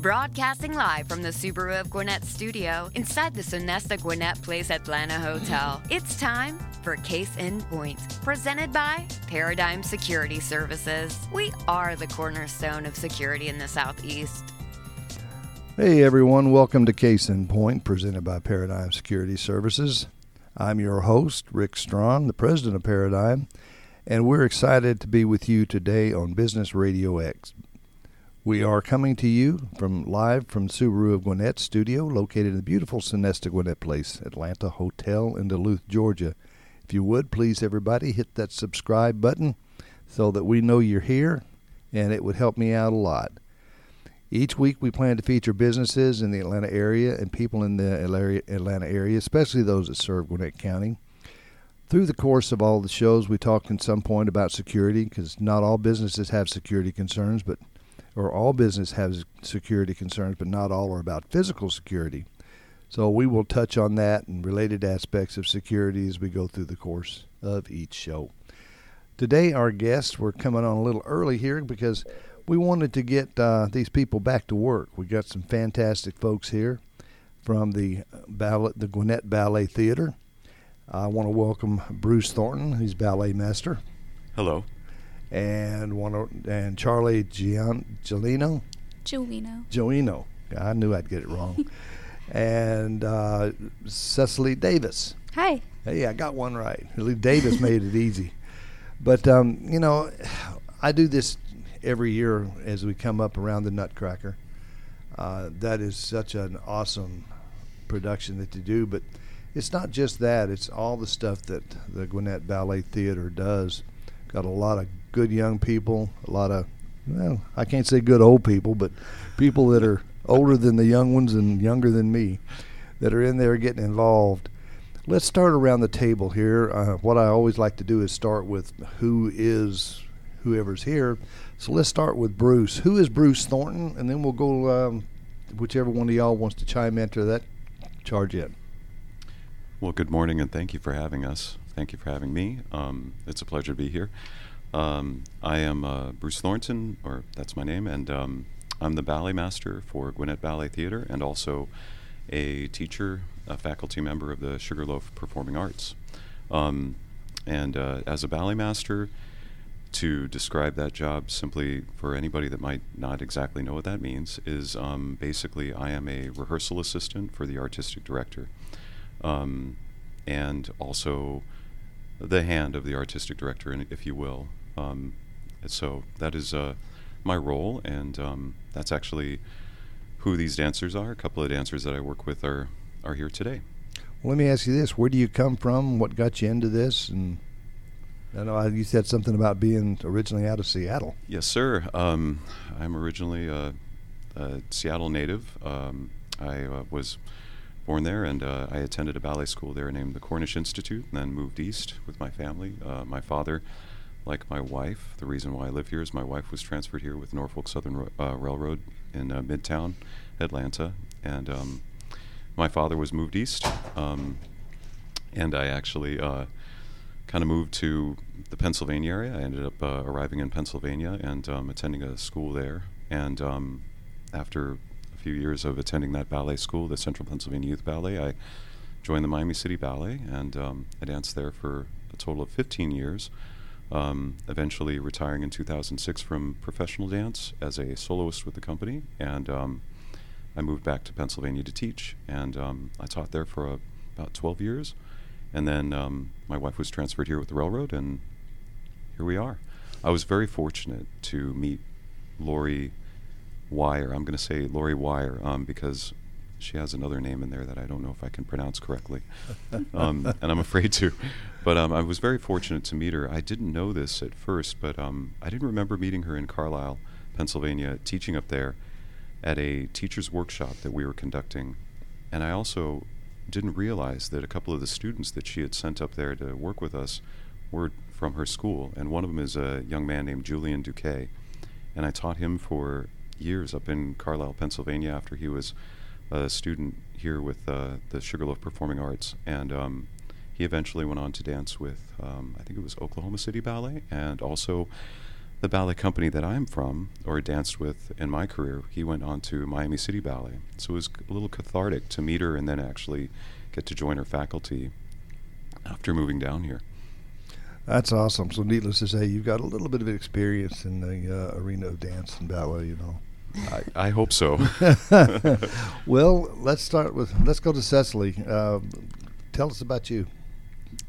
Broadcasting live from the Subaru of Gwinnett studio inside the Sonesta Gwinnett Place Atlanta Hotel. It's time for Case in Point, presented by Paradigm Security Services. We are the cornerstone of security in the Southeast. Hey everyone, welcome to Case in Point, presented by Paradigm Security Services. I'm your host, Rick Strawn, the president of Paradigm, and we're excited to be with you today on Business Radio X. We are coming to you from live from Subaru of Gwinnett studio, located in the beautiful Sonesta Gwinnett Place, Atlanta Hotel in Duluth, Georgia. If you would, please everybody hit that subscribe button so that we know you're here, and it would help me out a lot. Each week, we plan to feature businesses in the Atlanta area and people in the Atlanta area, especially those that serve Gwinnett County. Through the course of all the shows, we talked at some point about security because not all businesses have security concerns, but or all business has security concerns, but not all are about physical security. So we will touch on that and related aspects of security as we go through the course of each show. Today, our guests, we're coming on a little early here because we wanted to get uh, these people back to work. We got some fantastic folks here from the ballet, the Gwinnett Ballet Theater. I want to welcome Bruce Thornton, he's ballet master. Hello and one and Charlie Gian, Giolino. Giolino. Giolino. I knew I'd get it wrong. and uh, Cecily Davis. Hi. Hey, I got one right. Davis made it easy. But um, you know, I do this every year as we come up around the Nutcracker. Uh, that is such an awesome production that you do, but it's not just that; it's all the stuff that the Gwinnett Ballet Theater does. Got a lot of good young people, a lot of, well, I can't say good old people, but people that are older than the young ones and younger than me that are in there getting involved. Let's start around the table here. Uh, what I always like to do is start with who is whoever's here. So let's start with Bruce. Who is Bruce Thornton? And then we'll go, um, whichever one of y'all wants to chime into that, charge in. Well, good morning and thank you for having us. Thank you for having me. Um, it's a pleasure to be here. Um, I am uh, Bruce Thornton, or that's my name, and um, I'm the ballet master for Gwinnett Ballet Theater and also a teacher, a faculty member of the Sugarloaf Performing Arts. Um, and uh, as a ballet master, to describe that job simply for anybody that might not exactly know what that means is um, basically I am a rehearsal assistant for the artistic director um, and also the hand of the artistic director, if you will. Um, so that is uh, my role, and um, that's actually who these dancers are. A couple of dancers that I work with are are here today. Well, let me ask you this: Where do you come from? What got you into this? And I know you said something about being originally out of Seattle. Yes, sir. Um, I'm originally a, a Seattle native. Um, I uh, was born there, and uh, I attended a ballet school there named the Cornish Institute, and then moved east with my family. Uh, my father like my wife. The reason why I live here is my wife was transferred here with Norfolk Southern uh, Railroad in uh, Midtown, Atlanta, and um, my father was moved east, um, and I actually uh, kind of moved to the Pennsylvania area. I ended up uh, arriving in Pennsylvania and um, attending a school there, and um, after a few years of attending that ballet school, the Central Pennsylvania Youth Ballet, I joined the Miami City Ballet, and um, I danced there for a total of 15 years um, eventually retiring in 2006 from professional dance as a soloist with the company. And um, I moved back to Pennsylvania to teach. And um, I taught there for a, about 12 years. And then um, my wife was transferred here with the railroad, and here we are. I was very fortunate to meet Lori Wire. I'm going to say Lori Wire um, because she has another name in there that I don't know if I can pronounce correctly, um, and I'm afraid to. But um, I was very fortunate to meet her. I didn't know this at first, but um, I didn't remember meeting her in Carlisle Pennsylvania, teaching up there at a teacher's workshop that we were conducting. And I also didn't realize that a couple of the students that she had sent up there to work with us were from her school. And one of them is a young man named Julian Duquet. And I taught him for years up in Carlisle, Pennsylvania, after he was a student here with uh, the Sugarloaf Performing Arts. And um, he eventually went on to dance with, um, I think it was Oklahoma City Ballet, and also the ballet company that I'm from, or danced with in my career. He went on to Miami City Ballet. So it was a little cathartic to meet her and then actually get to join her faculty after moving down here. That's awesome. So, needless to say, you've got a little bit of experience in the uh, arena of dance and ballet, you know. I, I hope so. well, let's start with, let's go to Cecily. Uh, tell us about you.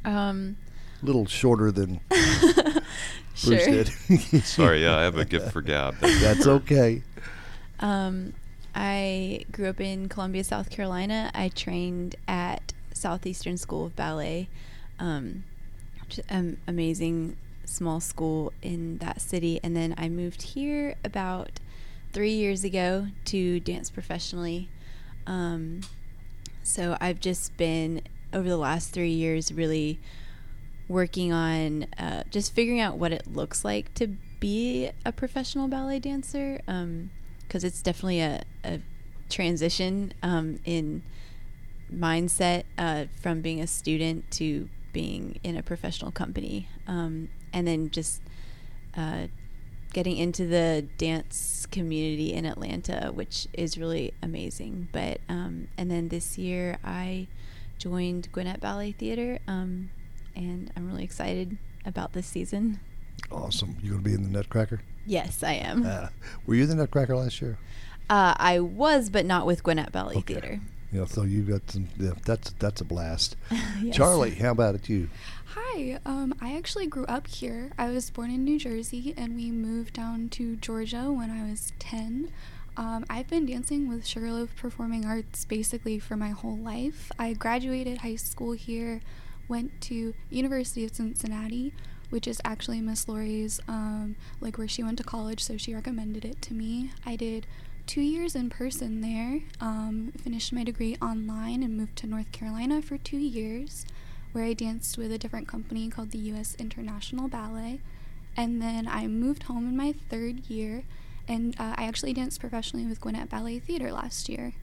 Um, a little shorter than. Bruce did. Sorry, yeah, I have a gift for gab. That's okay. Um, I grew up in Columbia, South Carolina. I trained at Southeastern School of Ballet. Um, an amazing small school in that city. And then I moved here about three years ago to dance professionally. Um, so I've just been, over the last three years, really working on uh, just figuring out what it looks like to be a professional ballet dancer. Because um, it's definitely a, a transition um, in mindset uh, from being a student to being in a professional company, um, and then just uh, getting into the dance community in Atlanta, which is really amazing. But um, and then this year I joined Gwinnett Ballet Theater, um, and I'm really excited about this season. Awesome! You going to be in the Nutcracker? Yes, I am. Uh, were you in the Nutcracker last year? Uh, I was, but not with Gwinnett Ballet okay. Theater. You know, so you've got some. Yeah, that's that's a blast. yes. Charlie, how about it you? Hi, um, I actually grew up here. I was born in New Jersey, and we moved down to Georgia when I was ten. Um, I've been dancing with Sugarloaf Performing Arts basically for my whole life. I graduated high school here, went to University of Cincinnati, which is actually Miss Laurie's, um, like where she went to college, so she recommended it to me. I did two years in person there, um, finished my degree online, and moved to North Carolina for two years, where I danced with a different company called the U.S. International Ballet. And then I moved home in my third year, and uh, I actually danced professionally with Gwinnett Ballet Theater last year.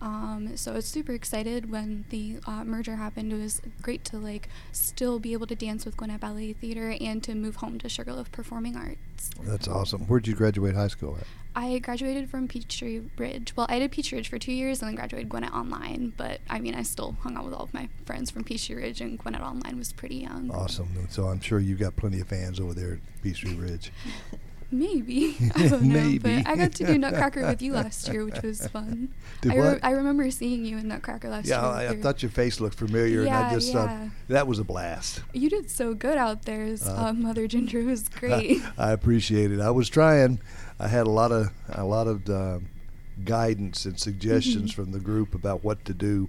Um, so I was super excited when the uh, merger happened. It was great to like still be able to dance with Gwinnett Ballet Theater and to move home to Sugarloaf Performing Arts. That's awesome. Where'd you graduate high school at? I graduated from Peachtree Ridge. Well, I did Peachtree Ridge for two years and then graduated Gwinnett Online. But I mean, I still hung out with all of my friends from Peachtree Ridge, and Gwinnett Online was pretty young. Awesome. So I'm sure you've got plenty of fans over there at Peachtree Ridge. Maybe. I don't know. Maybe. But I got to do Nutcracker with you last year, which was fun. Did I, what? I remember seeing you in Nutcracker last yeah, year. I, I thought your face looked familiar, and I just yeah. thought that was a blast. You did so good out there as Uh, uh, Mother Ginger. It was great. I appreciate it. I was trying. I had a lot of a lot of uh, guidance and suggestions Mm-hmm. from the group about what to do,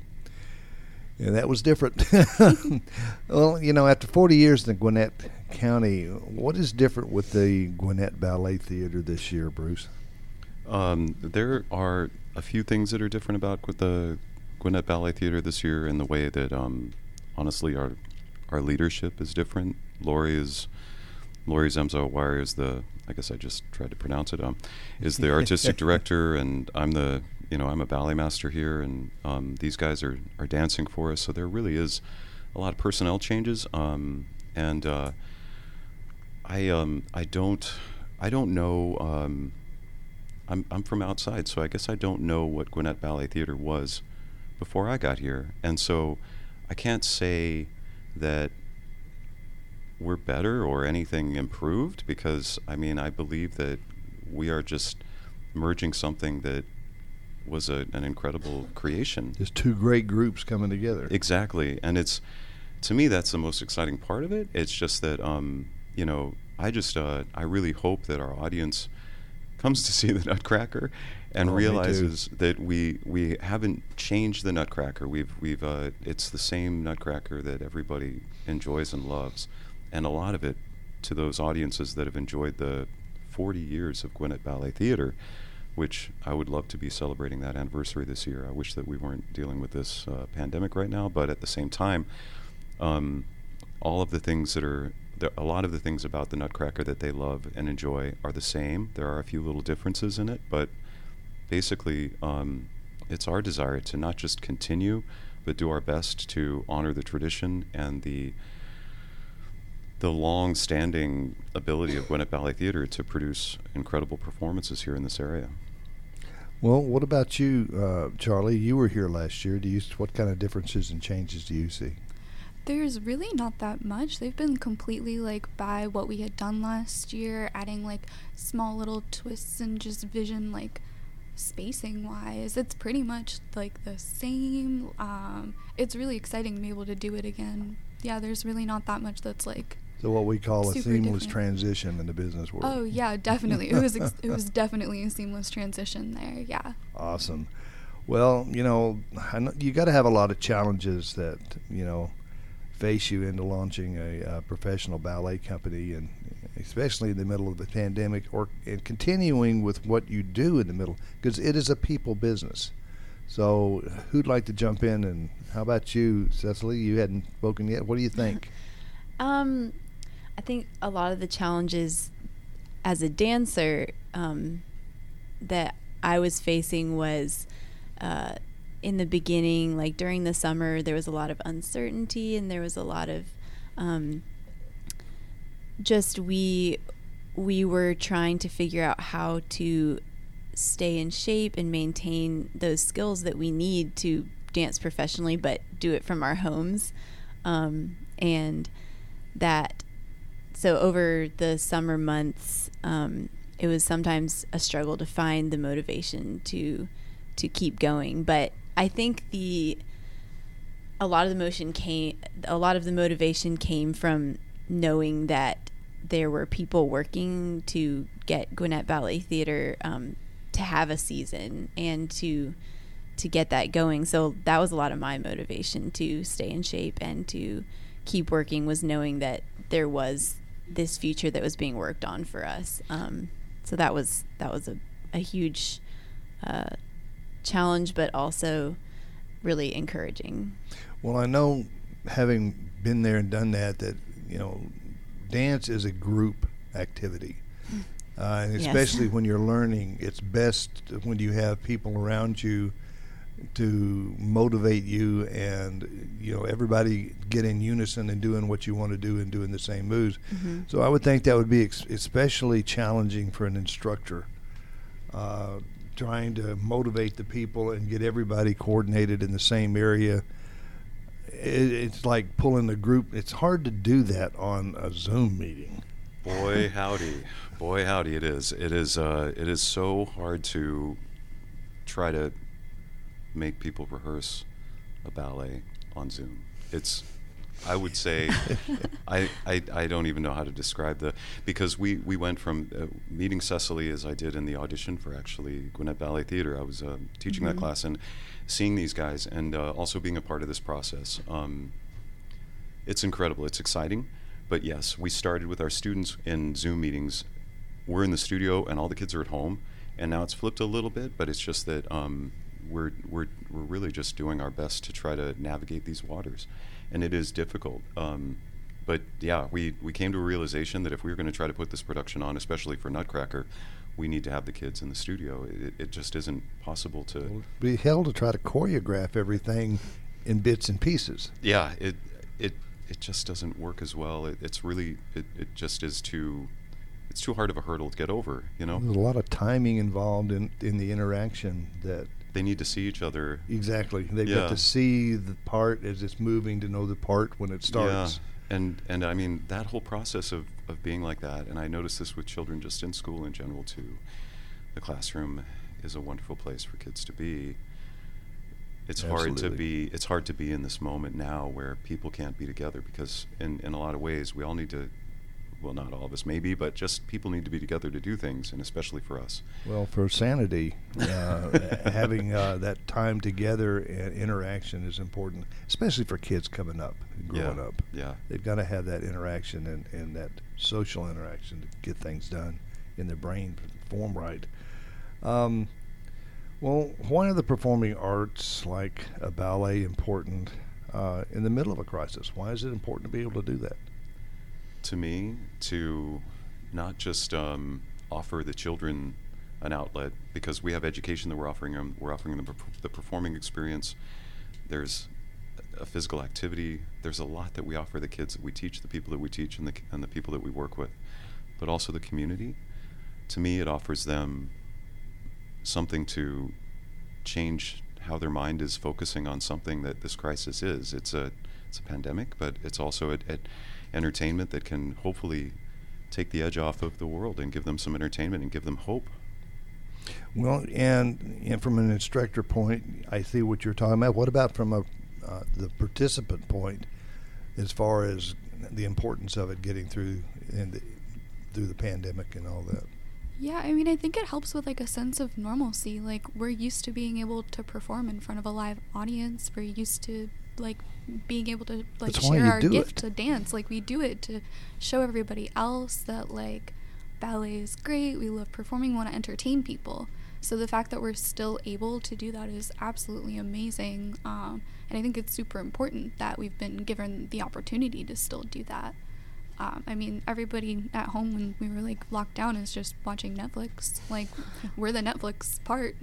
and that was different. well, you know, after 40 years in the Gwinnett County, what is different with the Gwinnett Ballet Theater this year, Bruce? Um, there are a few things that are different about with the Gwinnett Ballet Theater this year in the way that, um, honestly, our our leadership is different. Lori is Lori Zemzo Wire is the I guess I just tried to pronounce it um, is the artistic director, and I'm the you know I'm a ballet master here, and um, these guys are are dancing for us. So there really is a lot of personnel changes, um, and uh, I um, I don't I don't know. Um, I'm I'm from outside, so I guess I don't know what Gwinnett Ballet Theater was before I got here, and so I can't say that we're better or anything improved because I mean I believe that we are just merging something that was a, an incredible creation. There's two great groups coming together. Exactly, and it's to me that's the most exciting part of it. It's just that um, you know I just uh, I really hope that our audience comes to see the Nutcracker and Oh, realizes that we we haven't changed the Nutcracker. We've we've uh, it's the same Nutcracker that everybody enjoys and loves, and a lot of it to those audiences that have enjoyed the 40 years of Gwinnett Ballet Theater, which I would love to be celebrating that anniversary this year. I wish that we weren't dealing with this uh, pandemic right now, but at the same time, um, all of the things that are a lot of the things about the Nutcracker that they love and enjoy are the same. There are a few little differences in it, but basically, um, it's our desire to not just continue, but do our best to honor the tradition and the the long-standing ability of Gwinnett Ballet Theater to produce incredible performances here in this area. Well, what about you, uh, Charlie? You were here last year. Do you what kind of differences and changes do you see? There's really not that much. They've been completely like by what we had done last year, adding like small little twists and just vision like spacing wise. It's pretty much like the same. Um, it's really exciting to be able to do it again. Yeah, there's really not that much that's like So what we call a seamless different. transition in the business world. Oh yeah, definitely. It was ex- it was definitely a seamless transition there. Yeah. Awesome. Well, you know, I know you got to have a lot of challenges that you know face you into launching a, uh professional ballet company, and especially in the middle of the pandemic, or and continuing with what you do in the middle, because it is a people business. So, who'd like to jump in? And how about you, Cecily? You hadn't spoken yet. What do you think? Um, I think a lot of the challenges as a dancer um, that I was facing was uh, in the beginning, like during the summer, there was a lot of uncertainty and there was a lot of um, just we we were trying to figure out how to stay in shape and maintain those skills that we need to dance professionally, but do it from our homes. Um, and that, so over the summer months, um, it was sometimes a struggle to find the motivation to to keep going. But I think the a lot of the motion came a lot of the motivation came from knowing that there were people working to get Gwinnett Ballet Theater um, to have a season and to to get that going. So that was a lot of my motivation to stay in shape and to keep working was knowing that there was this future that was being worked on for us. Um, so that was that was a, a huge uh, challenge, but also really encouraging. Well, I know, having been there and done that, that you know, dance is a group activity, uh, and Yes. especially when you're learning, it's best when you have people around you to motivate you, and you know, everybody get in unison and doing what you want to do and doing the same moves. Mm-hmm. So I would think that would be ex- especially challenging for an instructor. Uh, trying to motivate the people and get everybody coordinated in the same area. It, it's like pulling a group. It's hard to do that on a Zoom meeting. Boy howdy, boy howdy, it is. It is. Uh, it is so hard to try to make people rehearse a ballet on Zoom. It's. I would say, I, I I don't even know how to describe the because we we went from uh, meeting Cecily as I did in the audition for actually Gwinnett Ballet Theater. I was uh, teaching that Mhm. class and seeing these guys and uh, also being a part of this process. Um, it's incredible. It's exciting. But yes, we started with our students in Zoom meetings. We're in the studio and all the kids are at home. And now it's flipped a little bit, but it's just that um, we're, we're, we're really just doing our best to try to navigate these waters. And it is difficult. Um, but yeah, we, we came to a realization that if we were going to try to put this production on, especially for Nutcracker, we need to have the kids in the studio. It, it just isn't possible to. It'd be hell to try to choreograph everything in bits and pieces. yeah it it it just doesn't work as well it, it's really it, it just is too it's too hard of a hurdle to get over you know There's a lot of timing involved in, in the interaction that they need to see each other. Exactly. They've Yeah. got to see the part as it's moving to know the part when it starts. yeah and and i mean that whole process of of being like that and i notice this with children just in school in general too. The classroom is a wonderful place for kids to be. It's hard to be it's hard to be in this moment now where people can't be together because in in a lot of ways we all need to well not all of us maybe but just people need to be together to do things and especially for us Well, for sanity, uh, having uh, that time together and interaction is important, especially for kids coming up and growing Yeah, up. yeah. They've got to have that interaction and, and that social interaction to get things done in their brain form right. Um, well, why are the performing arts like a ballet important uh, in the middle of a crisis? Why is it important to be able to do that? To me, to not just um, offer the children an outlet because we have education that we're offering them. We're offering them the performing experience. There's a physical activity. There's a lot that we offer the kids that we teach, the people that we teach, and the and the people that we work with, but also the community. To me, it offers them something to change how their mind is focusing on something that this crisis is. It's a it's a pandemic, but it's also a, a entertainment that can hopefully take the edge off of the world and give them some entertainment and give them hope. Well, and and from an instructor point, I see what you're talking about. What about from a uh, the participant point, as far as the importance of it getting through and through the pandemic and all that? Yeah, I mean, I think it helps with like a sense of normalcy. Like we're used to being able to perform in front of a live audience. We're used to like being able to like That's share our gift it. to dance. Like we do it to show everybody else that like ballet is great. We love performing, want to entertain people. So the fact that we're still able to do that is absolutely amazing. Um, and I think it's super important that we've been given the opportunity to still do that. Um, I mean, everybody at home when we were like locked down is just watching Netflix. Like, we're the Netflix part.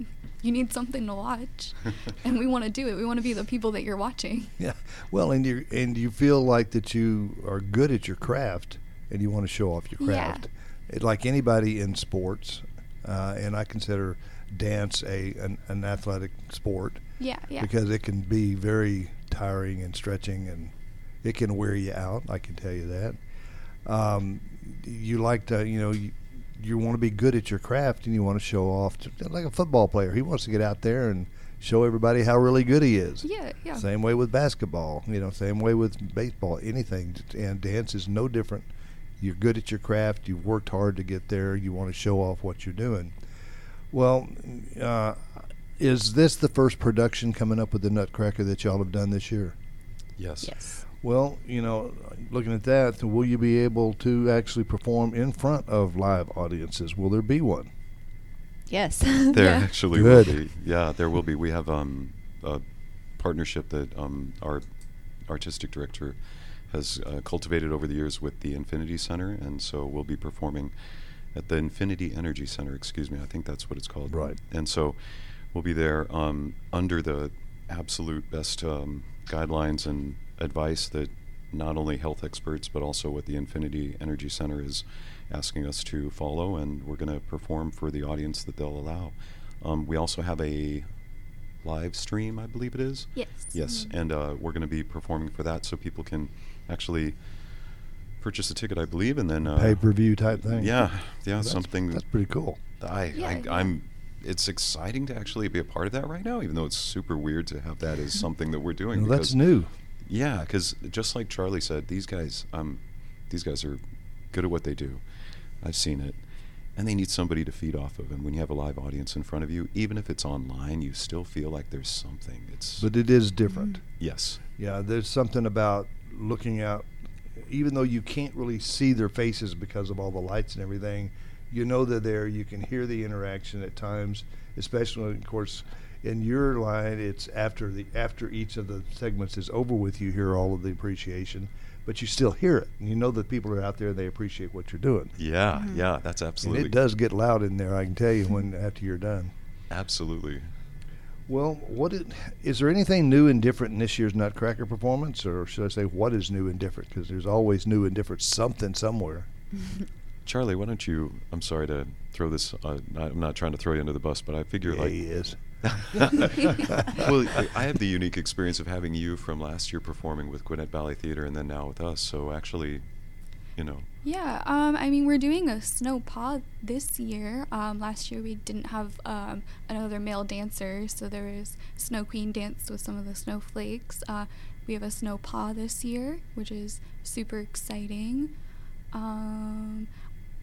You need something to watch, and we want to do it. We want to be the people that you're watching. Yeah. Well, and you and you feel like that you are good at your craft, and you want to show off your Yeah. craft. It, like anybody in sports, uh, and I consider dance a an, an athletic sport Yeah, yeah. because it can be very tiring and stretching, and it can wear you out. I can tell you that. Um, you like to, you know, you, you want to be good at your craft, and you want to show off, to, like a football player. He wants to get out there and show everybody how really good he is. yeah, yeah. Same way with basketball, you know, same way with baseball, anything. And dance is no different. You're good at your craft, you've worked hard to get there, you want to show off what you're doing. Well, uh, is this the first production coming up with the Nutcracker that y'all have done this year? Yes. Yes. Well, you know, looking at that, will you be able to actually perform in front of live audiences? Will there be one? Yes. There Yeah. actually Good. will be. Yeah, there will be. We have um, a partnership that um, our artistic director has uh, cultivated over the years with the Infinity Center, and so we'll be performing at the Infinity Energy Center. Excuse me, I think that's what it's called. Right. And so we'll be there um, under the absolute best um, guidelines and advice that not only health experts but also what the Infinity Energy Center is asking us to follow, and we're going to perform for the audience that they'll allow. Um, we also have a live stream, I believe it is. Yes. Yes, and uh, we're going to be performing for that, so people can actually purchase a ticket, I believe, and then uh, Pay per view type thing? Yeah, yeah, That's- something. That's pretty cool. I, Yeah, I yeah. I'm. It's exciting to actually be a part of that right now, even though it's super weird to have that as something that we're doing. Well, that's new. Yeah, because just like Charlie said, these guys, um, these guys are good at what they do. I've seen it, and they need somebody to feed off of. And when you have a live audience in front of you, even if it's online, you still feel like there's something. It's But it is different. yes, Yeah, there's something about looking out, even though you can't really see their faces because of all the lights and everything. You know they're there. You can hear the interaction at times, especially, of course, in your line. It's after the after each of the segments is over with. You hear all of the appreciation, but you still hear it. And you know that people are out there. And they appreciate what you're doing. yeah, yeah. That's absolutely And it does get loud in there. I can tell you when after you're done. absolutely. Well, what is, is there anything new and different in this year's Nutcracker performance, or should I say, what is new and different? Because there's always new and different something somewhere. Charlie, why don't you? I'm sorry to throw this. Uh, I'm not trying to throw you under the bus, but I figure Yeah, like he is. well, I- have the unique experience of having you from last year performing with Gwinnett Ballet Theater and then now with us. So actually, you know, Yeah, um, I mean, we're doing a snow pod this year. Um, last year we didn't have um, another male dancer, so there was Snow Queen danced with some of the snowflakes. Uh, we have a snow pas this year, which is super exciting. Um,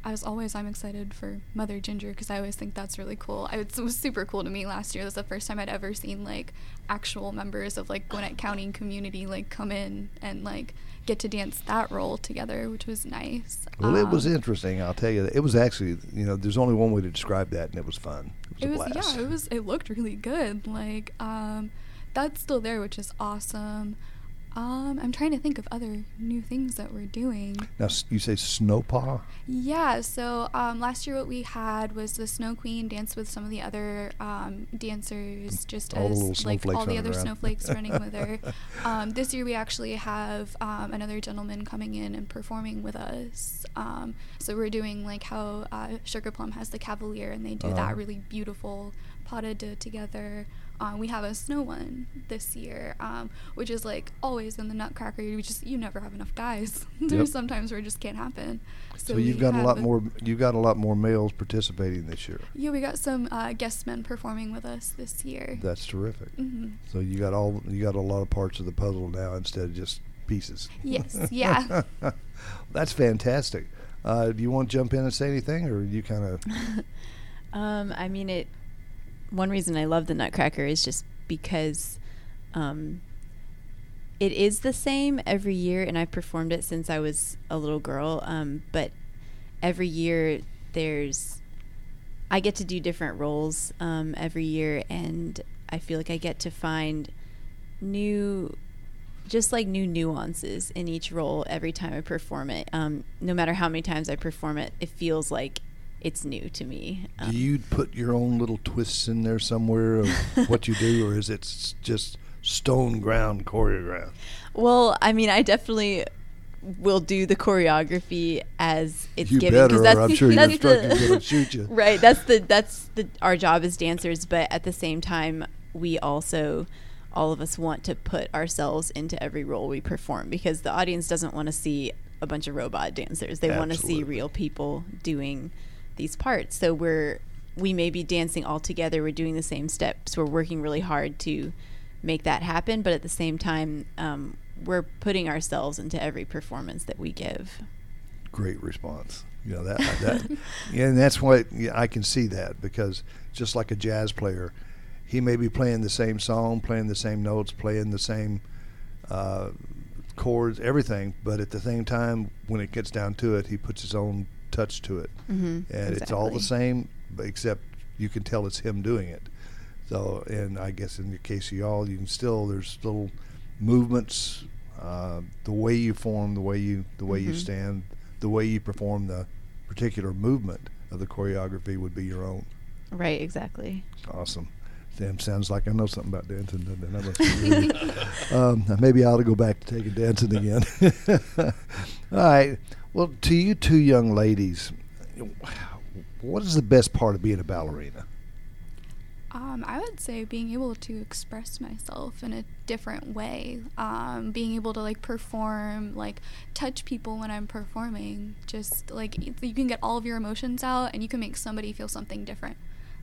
as always, I'm excited for Mother Ginger because I always think that's really cool. I, it was super cool to me last year. It was the first time I'd ever seen like actual members of like Gwinnett County community like come in and like get to dance that role together, which was nice. Well, it was Um, interesting. I'll tell you. It was actually, you know, there's only one way to describe that, and it was fun. It It was, was blast. yeah, it was it looked really good. Like um that's still there, which is awesome. Um I'm trying to think of other new things that we're doing. Now you say snow pas. Yeah, so um, last year what we had was the Snow Queen dance with some of the other um, dancers, just All as like all the other around. snowflakes running with her. Um, this year we actually have um, another gentleman coming in and performing with us. Um, so we're doing like how uh, Sugar Plum has the Cavalier, and they do Uh-huh. that really beautiful pas de deux together. Um, we have a snow one this year, um, which is like always in the Nutcracker. You just you never have enough guys. There's Yep. sometimes where it just can't happen. So, we you've got a lot more. You've got a lot more males participating this year. Yeah, we got some uh, guest men performing with us this year. That's terrific. hmm So you got all. You got a lot of parts of the puzzle now instead of just pieces. Yes, yeah. That's fantastic. Uh, do you want to jump in and say anything, or you kind of? Um, I mean, it. One reason I love the Nutcracker is just because, um, it is the same every year, and I've performed it since I was a little girl. Um, but every year there's, I get to do different roles um, every year, and I feel like I get to find new just like new nuances in each role every time I perform it. Um, no matter how many times I perform it, it feels like it's new to me. Um, do you put your own little twists in there somewhere of what you do, or is it just stone ground choreographed? well, I mean, I definitely will do the choreography as it's you given better, or that's, I'm sure your that's instructor's the- gonna shoot you. right. That's the that's the our job as dancers, but at the same time, we also all of us want to put ourselves into every role we perform because the audience doesn't want to see a bunch of robot dancers. They want to see real people doing these parts. So we're we may be dancing all together. We're doing the same steps. We're working really hard to make that happen, but at the same time, um, we're putting ourselves into every performance that we give. great response. You know that that, yeah, and that's why yeah, I can see that because just like a jazz player, he may be playing the same song, playing the same notes, playing the same uh, chords, everything, but at the same time, when it gets down to it, he puts his own touch to it, Mhm, and it's all the same, except you can tell it's him doing it. So, and I guess in the case of y'all, you can still there's little movements, uh, the way you form, the way you the way you Mhm. stand, the way you perform the particular movement of the choreography would be your own. Right, exactly. Awesome. Damn, sounds like I know something about dancing. doesn't it? That must be um, maybe I ought to go back to taking dancing again. All right. Well, to you two young ladies, what is the best part of being a ballerina? Um, I would say being able to express myself in a different way. Um, being able to like perform, like touch people when I'm performing. Just like you can get all of your emotions out and you can make somebody feel something different.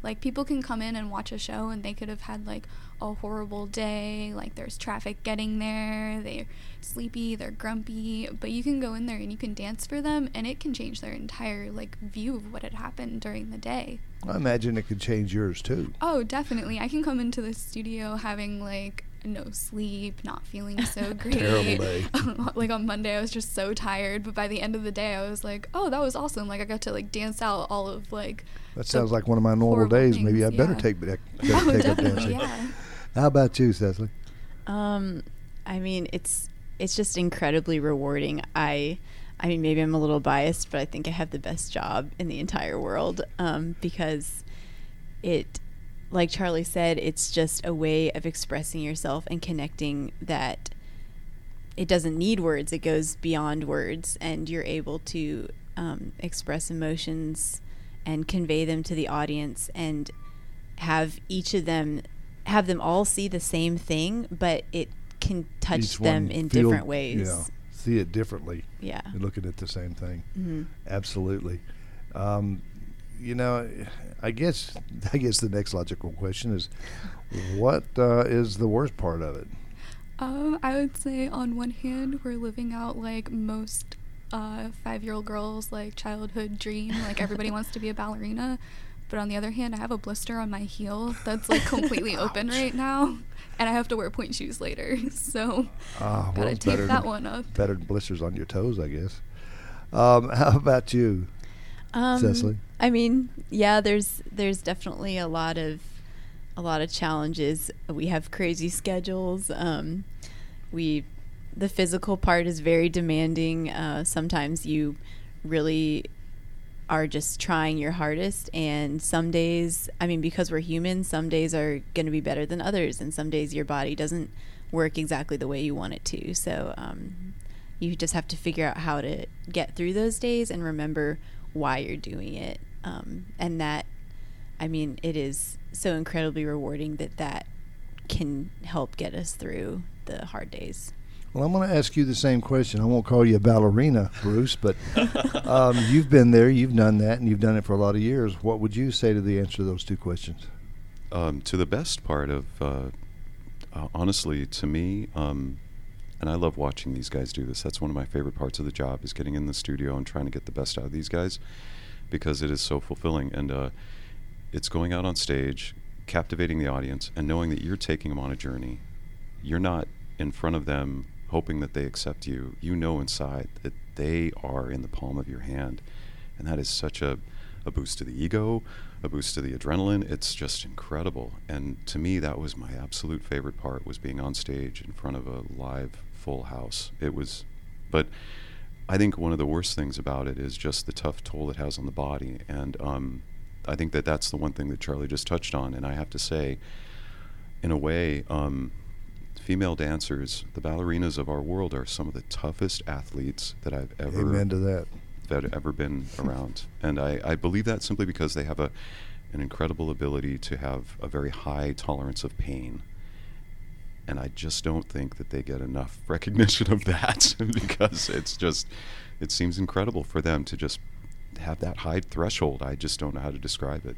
Like people can come in and watch a show and they could have had like a horrible day, like there's traffic getting there, they're sleepy, they're grumpy, but you can go in there and you can dance for them and it can change their entire like view of what had happened during the day. I imagine it could change yours too. Oh, definitely. I can come into the studio having like no sleep, not feeling so great. Terrible day. like on Monday, I was just so tired, but by the end of the day, I was like, "Oh, that was awesome!" Like I got to like dance out all of like. That sounds like one of my normal horrible days. Maybe I better yeah. take better Oh, take up definitely, dancing. yeah. How about you, Cecily? Um, I mean, it's it's just incredibly rewarding. I, I mean, maybe I'm a little biased, but I think I have the best job in the entire world um, because it, like Charlie said, it's just a way of expressing yourself and connecting that it doesn't need words; it goes beyond words, and you're able to um, express emotions and convey them to the audience and have each of them have them all see the same thing, but it can touch Each them in feel- different ways. Yeah, see it differently. Yeah. Looking at the same thing. Mhm. Absolutely. Um, you know, I guess I guess the next logical question is, what uh, is the worst part of it? Um, I would say on one hand, we're living out like most uh, five-year-old girl's like childhood dream. Like everybody wants to be a ballerina, but on the other hand, I have a blister on my heel that's like completely open right now, and I have to wear pointe shoes later. So Ah, gotta it's take that one up. Better than blisters on your toes, I guess. Um, how about you? Um, Cecily? I mean, yeah, there's there's definitely a lot of a lot of challenges. We have crazy schedules. Um, we the physical part is very demanding. Uh, sometimes you really are just trying your hardest and some days i mean because we're human some days are going to be better than others and some days your body doesn't work exactly the way you want it to so um, you just have to figure out how to get through those days and remember why you're doing it um, and that i mean it is so incredibly rewarding that that can help get us through the hard days Well, I'm going to ask you the same question. I won't call you a ballerina, Bruce, but um, you've been there, you've done that, and you've done it for a lot of years. What would you say to the answer to those two questions? Um, to the best part of, uh, uh, honestly, to me, um, and I love watching these guys do this. That's one of my favorite parts of the job is getting in the studio and trying to get the best out of these guys because it is so fulfilling. And uh, it's going out on stage, captivating the audience, and knowing that you're taking them on a journey. You're not in front of them hoping that they accept you. You know inside that they are in the palm of your hand. And that is such a, a boost to the ego, a boost to the adrenaline. It's just incredible. And to me, that was my absolute favorite part was being on stage in front of a live full house. It was, but I think one of the worst things about it is just the tough toll it has on the body. And um, I think that that's the one thing that Charlie just touched on. And I have to say, in a way, um, female dancers, the ballerinas of our world, are some of the toughest athletes that I've ever Amen to that. that have ever been around. And I, I believe that simply because they have a, an incredible ability to have a very high tolerance of pain. And I just don't think that they get enough recognition of that because it's just, it seems incredible for them to just have that high threshold. I just don't know how to describe it.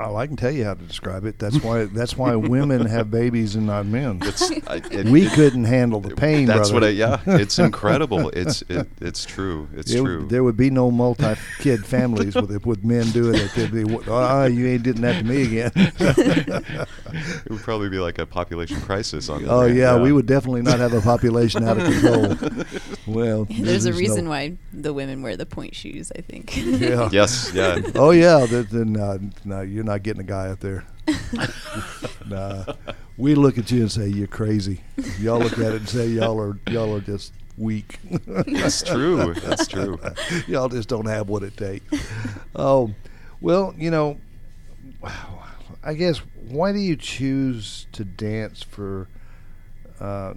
Oh, I can tell you how to describe it. That's why. That's why women have babies and not men. It's, I, it, we couldn't handle the pain. That's what. I, yeah, it's incredible. It's, it, it's true. It's It true. There would be no multi-kid families with with men doing it. They'd be, ah, you ain't doing that to me again. it would probably be like a population crisis on the oh other hand, yeah, we would definitely not have a population out of control. Well, there's a no- reason why the women wear the pointe shoes i think Yeah. Yes, yeah. Oh yeah, that, then uh, no, you're not getting a guy out there. nah, we look at you and say you're crazy. Y'all look at it and say y'all are y'all are just weak. That's true. That's true. y'all just don't have what it takes. Oh, well, you know, I guess why do you choose to dance for? Uh,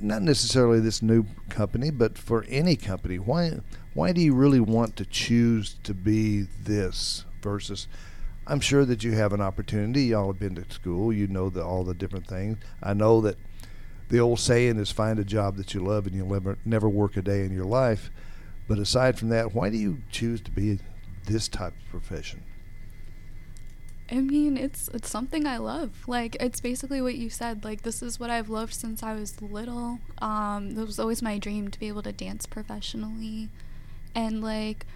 not necessarily this new company, but for any company. Why? Why do you really want to choose to be this versus? I'm sure that you have an opportunity. Y'all have been to school. You know the, all the different things. I know that the old saying is find a job that you love and you'll never never work a day in your life. But aside from that, why do you choose to be this type of profession? I mean, it's it's something I love. Like it's basically what you said. Like this is what I've loved since I was little. Um, it was always my dream to be able to dance professionally, and like,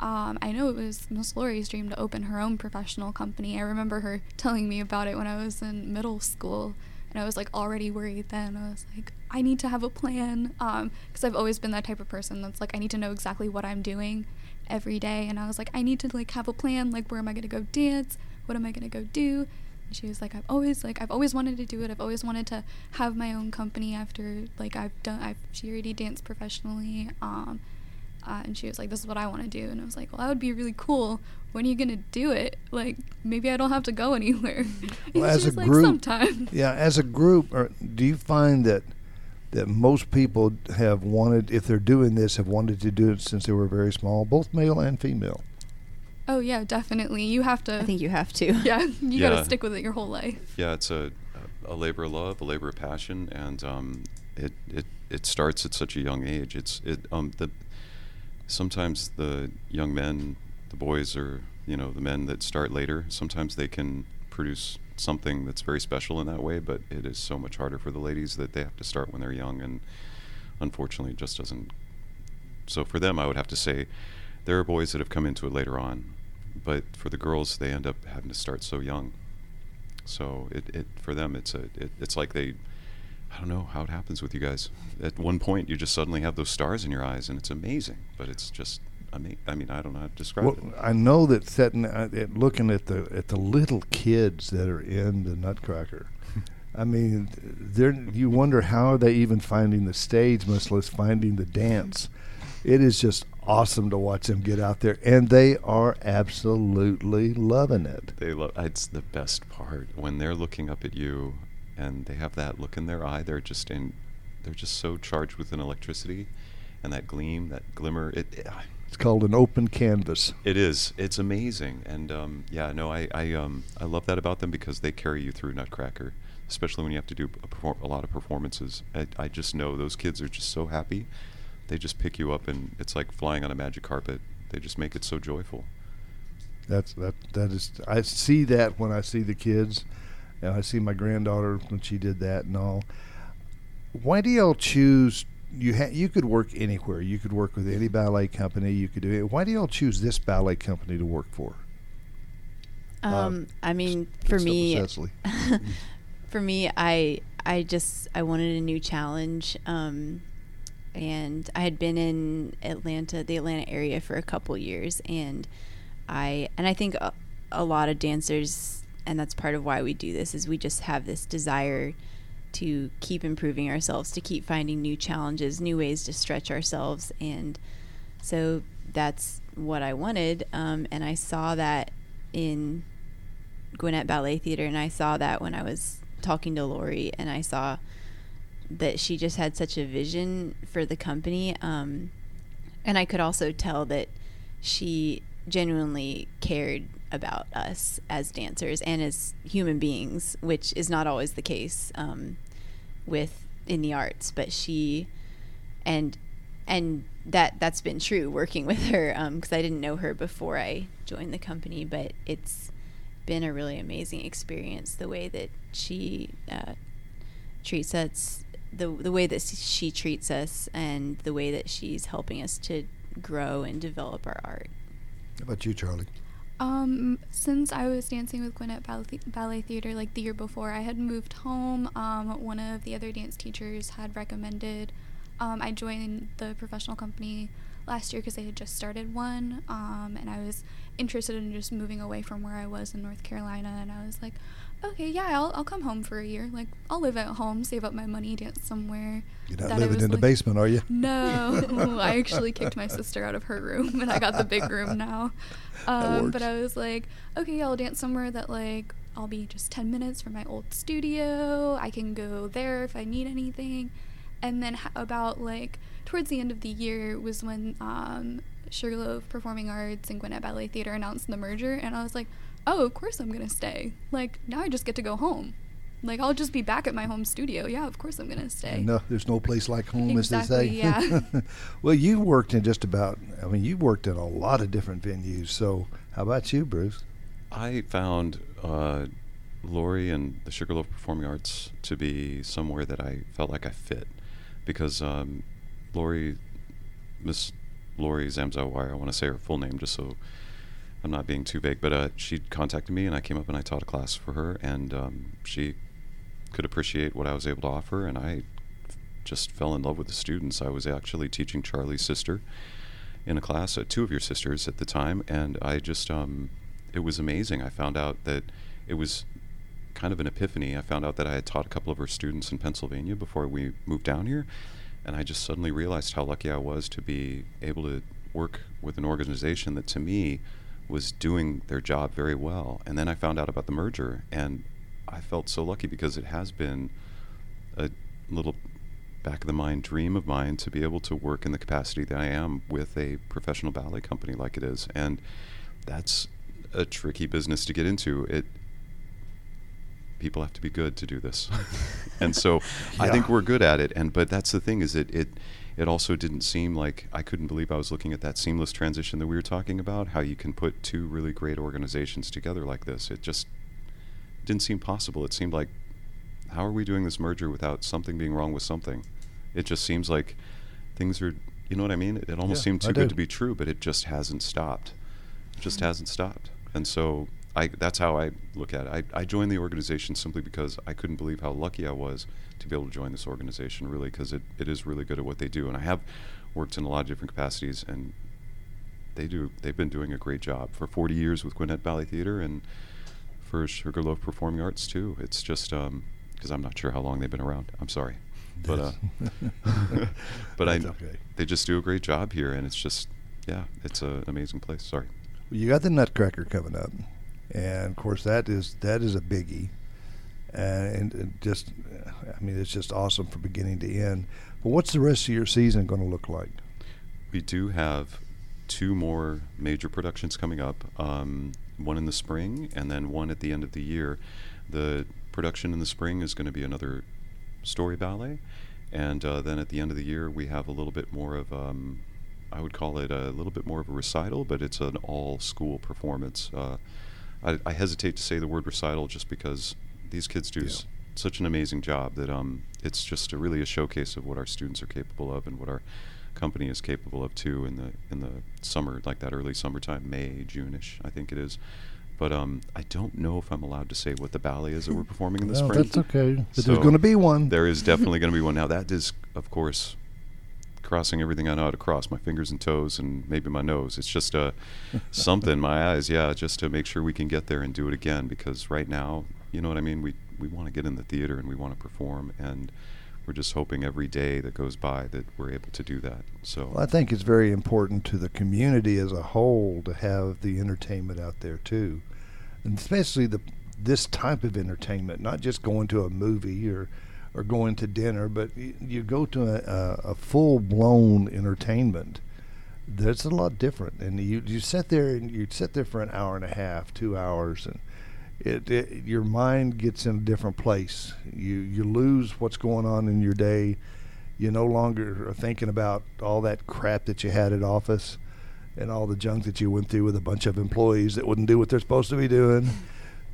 um, I know it was Miss Laurie's dream to open her own professional company. I remember her telling me about it when I was in middle school, and I was like already worried then. I was like, I need to have a plan, um, because I've always been that type of person that's like I need to know exactly what I'm doing every day, and I was like, I need to like have a plan. Like, where am I gonna go dance? what am I gonna go do? And she was like, I've always like I've always wanted to do it. I've always wanted to have my own company after like I've done. I've she already danced professionally. Um, uh, and she was like, "This is what I want to do." And I was like, "Well, that would be really cool. When are you gonna do it? Like, maybe I don't have to go anywhere." Well, And as a was like, group- sometime. Yeah, as a group, or do you find that that most people have wanted, if they're doing this, have wanted to do it since they were very small, both male and female? Oh yeah, definitely. You have to. i think you have to yeah, you Yeah. gotta stick with it your whole life. Yeah, it's a, a labor of love, a labor of passion, and um, it, it it starts at such a young age. It's it um the sometimes the young men, the boys, or you know the men that start later. Sometimes they can produce something that's very special in that way, but it is so much harder for the ladies that they have to start when they're young, and unfortunately, it just doesn't So for them, I would have to say there are boys that have come into it later on, but for the girls, they end up having to start so young. So it, it for them, it's a it, it's like they. I don't know how it happens with you guys. At one point, you just suddenly have those stars in your eyes, and it's amazing. But it's just, I mean, I mean, I don't know how to describe Well, it. I know that setting, uh, at looking at the at the little kids that are in the Nutcracker. I mean, they're you wonder how are they even finding the stage, much less finding the dance. It is just awesome to watch them get out there, and they are absolutely loving it. They love. It's the best part when they're looking up at you, and they have that look in their eye. They're just in. They're just so charged with an electricity, and that gleam, that glimmer. It. it It's called an open canvas. it is. It's amazing, and um, yeah, no, I, I, um, I love that about them because they carry you through Nutcracker, especially when you have to do a, perform- a lot of performances. I, I just know those kids are just so happy. They just pick you up, and it's like flying on a magic carpet. They just make it so joyful. That's that that is. I see that when I see the kids, and I see my granddaughter when she did that and all. Why do y'all choose? You ha- you could work anywhere. You could work with any ballet company. You could do it. Why do y'all choose this ballet company to work for? Um, I mean, for me, for me, I I just I wanted a new challenge, um, and I had been in Atlanta, the Atlanta area, for a couple years, and I and I think a, a lot of dancers, and that's part of why we do this, is we just have this desire to keep improving ourselves, to keep finding new challenges, new ways to stretch ourselves, and so that's what I wanted, um, and I saw that in Gwinnett Ballet Theater, and I saw that when I was talking to Lori, and I saw that she just had such a vision for the company, um, and I could also tell that she genuinely cared about us as dancers and as human beings, which is not always the case um, with in the arts. But she and and that that's been true working with her because I didn't know her before I joined the company, but it's been a really amazing experience the way that she uh, treats us the the way that she treats us and the way that she's helping us to grow and develop our art. How about you, Charlie? Um, since I was dancing with Gwinnett Ballet, Theater like the year before, I had moved home. Um, one of the other dance teachers had recommended um, I joined the professional company last year because they had just started one, um, and I was interested in just moving away from where I was in North Carolina, and I was like, okay, yeah, I'll, I'll come home for a year. Like, I'll live at home, save up my money, dance somewhere. You're not that living in the basement, are you? no, I actually kicked my sister out of her room, and I got the big room now. Um, but I was like, okay, I'll dance somewhere that like I'll be just ten minutes from my old studio. I can go there if I need anything. And then about like towards the end of the year was when um, Sugarloaf Performing Arts and Gwinnett Ballet Theater announced the merger, and I was like, oh, of course I'm gonna stay. Like now I just get to go home. Like I'll just be back at my home studio. Yeah, of course I'm gonna stay. No, there's no place like home, as they say. Yeah. well, you worked in just about. I mean, you worked in a lot of different venues. So, how about you, Bruce? I found uh, Lori and the Sugarloaf Performing Arts to be somewhere that I felt like I fit because um, Lori, Miss Lori Zamzowire, I want to say her full name just so I'm not being too vague, but uh, she contacted me and I came up and I taught a class for her and um, she could appreciate what I was able to offer and I just fell in love with the students. I was actually teaching Charlie's sister in a class, uh, two of your sisters at the time, and I just, um, it was amazing. I found out that it was kind of an epiphany. I found out that I had taught a couple of her students in Pennsylvania before we moved down here, and I just suddenly realized how lucky I was to be able to work with an organization that to me was doing their job very well. And then I found out about the merger, and I felt so lucky because it has been a little back of the mind dream of mine to be able to work in the capacity that I am with a professional ballet company like it is. And that's a tricky business to get into. It people have to be good to do this. and so I think we're good at it. And but that's the thing is it it it also didn't seem like I couldn't believe I was looking at that seamless transition that we were talking about, how you can put two really great organizations together like this. It just didn't seem possible. It seemed like how are we doing this merger without something being wrong with something? It just seems like things are You know what I mean? It, it almost Yeah, seemed too good to be true, but it just hasn't stopped. It just hmm. hasn't stopped. And so I, that's how I look at it. I, I joined the organization simply because I couldn't believe how lucky I was to be able to join this organization, really, because it, it is really good at what they do. And I have worked in a lot of different capacities, and they do. They've been doing a great job for 40 years with Gwinnett Ballet Theater and for Sugarloaf Performing Arts too. It's just because I'm not sure how long they've been around. I'm sorry, but uh, but I okay. they just do a great job here, and it's just yeah, it's a, an amazing place. Sorry. You got the Nutcracker coming up, and of course that is that is a biggie, and, and just I mean it's just awesome from beginning to end. But what's the rest of your season going to look like? We do have two more major productions coming up. Um, one in the spring, and then one at the end of the year. The production in the spring is going to be another story ballet, and uh, then at the end of the year we have a little bit more of um, I would call it a little bit more of a recital, but it's an all-school performance. Uh, I, I hesitate to say the word recital just because these kids do Yeah. s- such an amazing job that um, it's just a, really a showcase of what our students are capable of and what our company is capable of too in the in the summer, like that early summertime, May, June-ish, I think it is. But um, I don't know if I'm allowed to say what the ballet is that we're performing in the Well, spring. that's okay. But So there's going to be one. There is definitely going to be one. Now that is, of course, crossing everything I know how to cross, my fingers and toes, and maybe my nose. It's just uh, something, my eyes, yeah, just to make sure we can get there and do it again. Because right now, you know what I mean. We we want to get in the theater and we want to perform, and we're just hoping every day that goes by that we're able to do that. So Well, I think it's very important to the community as a whole to have the entertainment out there too, and especially the this type of entertainment, not just going to a movie or or going to dinner, but you, go to a, a, a full blown entertainment. That's a lot different, and you you sit there and you sit there for an hour and a half, two hours, and it, it your mind gets in a different place. You you lose what's going on in your day. You no longer are thinking about all that crap that you had at office and all the junk that you went through with a bunch of employees that wouldn't do what they're supposed to be doing.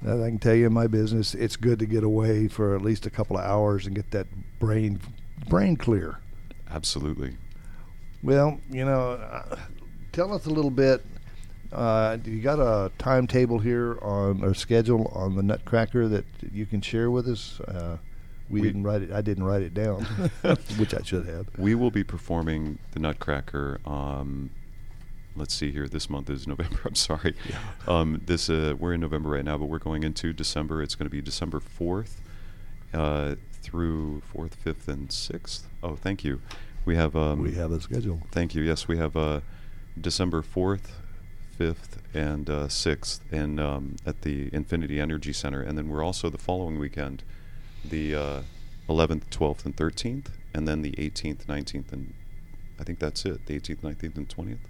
I can tell you in my business, it's good to get away for at least a couple of hours and get that brain brain clear. absolutely. Well, you know, uh, tell us a little bit. Uh, you got a timetable here on or schedule on the Nutcracker that you can share with us? Uh, we, We- didn't write it. I didn't write it down, which I should have. We will be performing the Nutcracker. Um, let's see here. This month is November. I'm sorry. Um, this uh, we're in November right now, but we're going into December. It's going to be December fourth uh, through fourth, fifth, and sixth. Oh, thank you. We have. Um, we have a schedule. Thank you. Yes, we have uh, December fourth, fifth, and uh, sixth, and um, at the Infinity Energy Center, and then we're also the following weekend, the uh, eleventh, twelfth, and thirteenth, and then the eighteenth, nineteenth, and I think that's it. The eighteenth, nineteenth, and twentieth.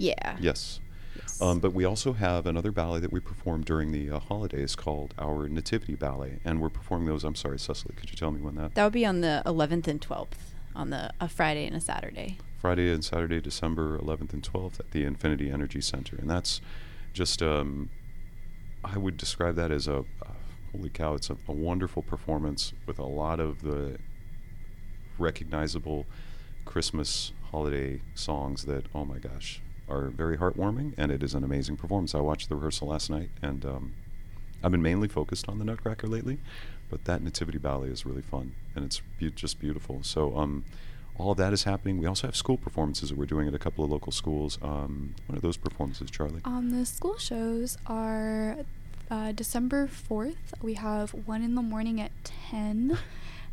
Yeah. Yes. Yes. Um, but we also have another ballet that we perform during the uh, holidays called our Nativity Ballet, and we're performing those. I'm sorry, Cecily, could you tell me when that? that would be on the 11th and 12th on the a Friday and a Saturday. Friday and Saturday, December 11th and 12th at the Infinity Energy Center, and that's just um, I would describe that as a uh, holy cow! It's a, a wonderful performance with a lot of the recognizable Christmas holiday songs that oh my gosh are very heartwarming, and it is an amazing performance. I watched the rehearsal last night, and um, I've been mainly focused on the Nutcracker lately, but that Nativity Ballet is really fun, and it's be- just beautiful. So um, all of that is happening. We also have school performances that we're doing at a couple of local schools. Um, what are those performances, Charlie? Um, the school shows are uh, December 4th. We have one in the morning at 10.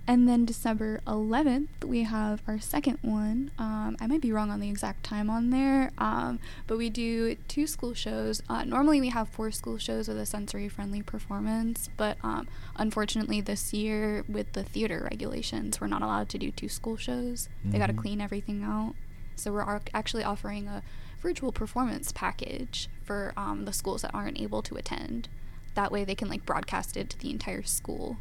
And then December 11th, we have our second one. Um, I might be wrong on the exact time on there, um, but we do two school shows. Uh, normally, we have four school shows with a sensory friendly performance, but um, unfortunately, this year, with the theater regulations, we're not allowed to do two school shows. They got to clean everything out. So we're actually offering a virtual performance package for um, the schools that aren't able to attend. That way, they can like broadcast it to the entire school.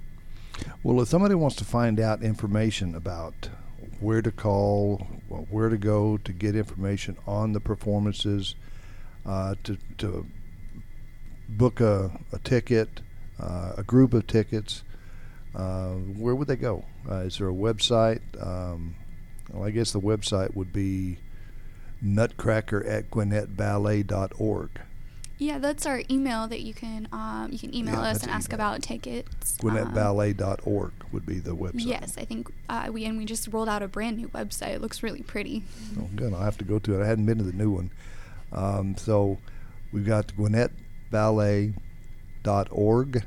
Well, if somebody wants to find out information about where to call, where to go to get information on the performances, uh, to, to book a, a ticket, uh, a group of tickets, uh, where would they go? Uh, is there a website? Um, well, I guess the website would be nutcracker at gwinnettballet.org. Yeah, that's our email that you can um, you can email Yeah, us and ask email. about tickets. Um, gwinnettballet.org would be the website. Yes, I think uh, we and we just rolled out a brand new website. It looks really pretty. Oh, good. I'll have to go to it. I hadn't been to the new one. Um, so we've got gwinnettballet.org.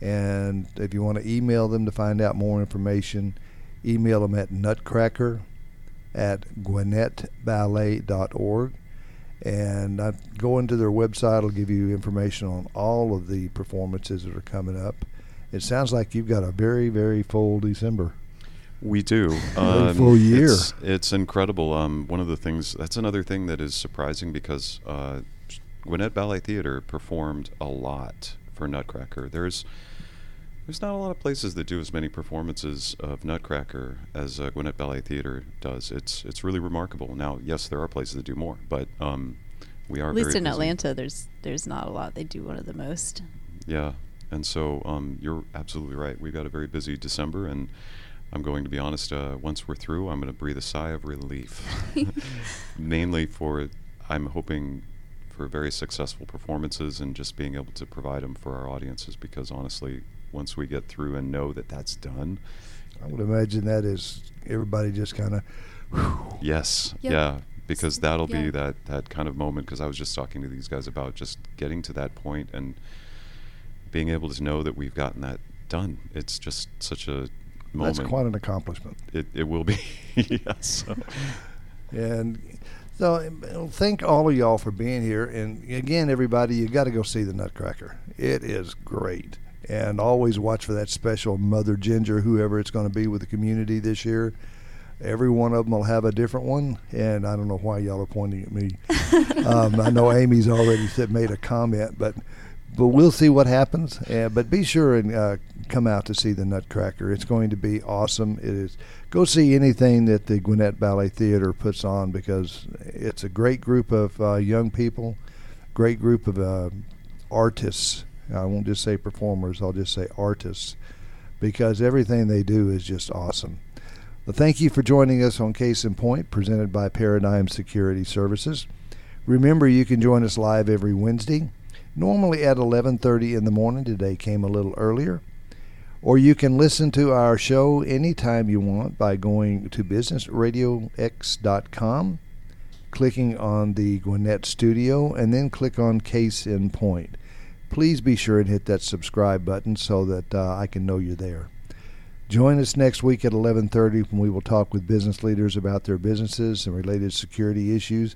And if you want to email them to find out more information, email them at nutcracker at gwinnettballet.org. And I go into their website, it'll give you information on all of the performances that are coming up. It sounds like you've got a very, very full December. We do. Very full year. It's, it's incredible. Um, one of the things that's another thing that is surprising because uh, Gwinnett Ballet Theater performed a lot for Nutcracker. There's there's not a lot of places that do as many performances of Nutcracker as uh, Gwinnett Ballet Theater does. It's it's really remarkable. Now, yes, there are places that do more, but um, we are At least in busy. Atlanta, there's there's not a lot. They do one of the most. Yeah, and so um, you're absolutely right. We've got a very busy December, and I'm going to be honest. Uh, once we're through, I'm going to breathe a sigh of relief, mainly for I'm hoping for very successful performances and just being able to provide them for our audiences. Because honestly, once we get through and know that that's done, I would imagine that is everybody just kind of. yes, Yep. yeah, because that'll be that that kind of moment. Because I was just talking to these guys about just getting to that point and being able to know that we've gotten that done. It's just such a moment. That's quite an accomplishment. It, it will be. yes. So, And so, thank all of y'all for being here. And again, everybody, you got to go see the Nutcracker. It is great. And always watch for that special Mother Ginger, whoever it's going to be with the community this year. Every one of them will have a different one, and I don't know why y'all are pointing at me. um, I know Amy's already said, made a comment, but but we'll see what happens. Uh, but be sure and uh, come out to see the Nutcracker. It's going to be awesome. It is. Go see anything that the Gwinnett Ballet Theater puts on because it's a great group of uh, young people, great group of uh, artists. I won't just say performers. I'll just say artists because everything they do is just awesome. Well, thank you for joining us on Case in Point, presented by Paradigm Security Services. Remember, you can join us live every Wednesday, normally at 11:30 in the morning. Today came a little earlier. Or you can listen to our show anytime you want by going to businessradiox.com, clicking on the Gwinnett Studio, and then click on Case in Point. Please be sure and hit that subscribe button so that uh, I can know you're there. Join us next week at 11:30 when we will talk with business leaders about their businesses and related security issues.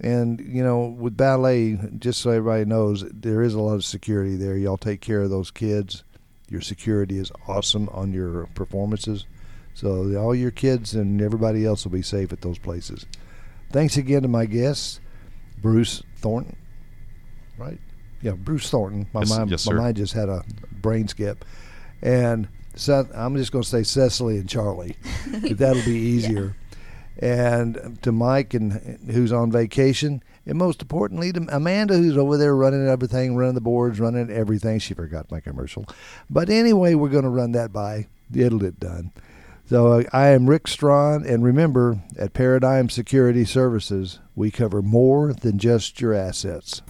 And you know, with ballet, just so everybody knows, there is a lot of security there. Y'all take care of those kids. Your security is awesome on your performances. So all your kids and everybody else will be safe at those places. Thanks again to my guests, Bruce Thornton. Right? Yeah, Bruce Thornton. My Yes- mind, yes, my mind just had a brain skip. And Seth, I'm just going to say Cecily and Charlie. if that'll be easier. And to Mike, and who's on vacation, and most importantly to Amanda, who's over there running everything, running the boards, running everything. She forgot my commercial, but anyway, we're going to run that by. It'll get done. So uh, I am Rick Strawn, and remember, at Paradigm Security Services, we cover more than just your assets.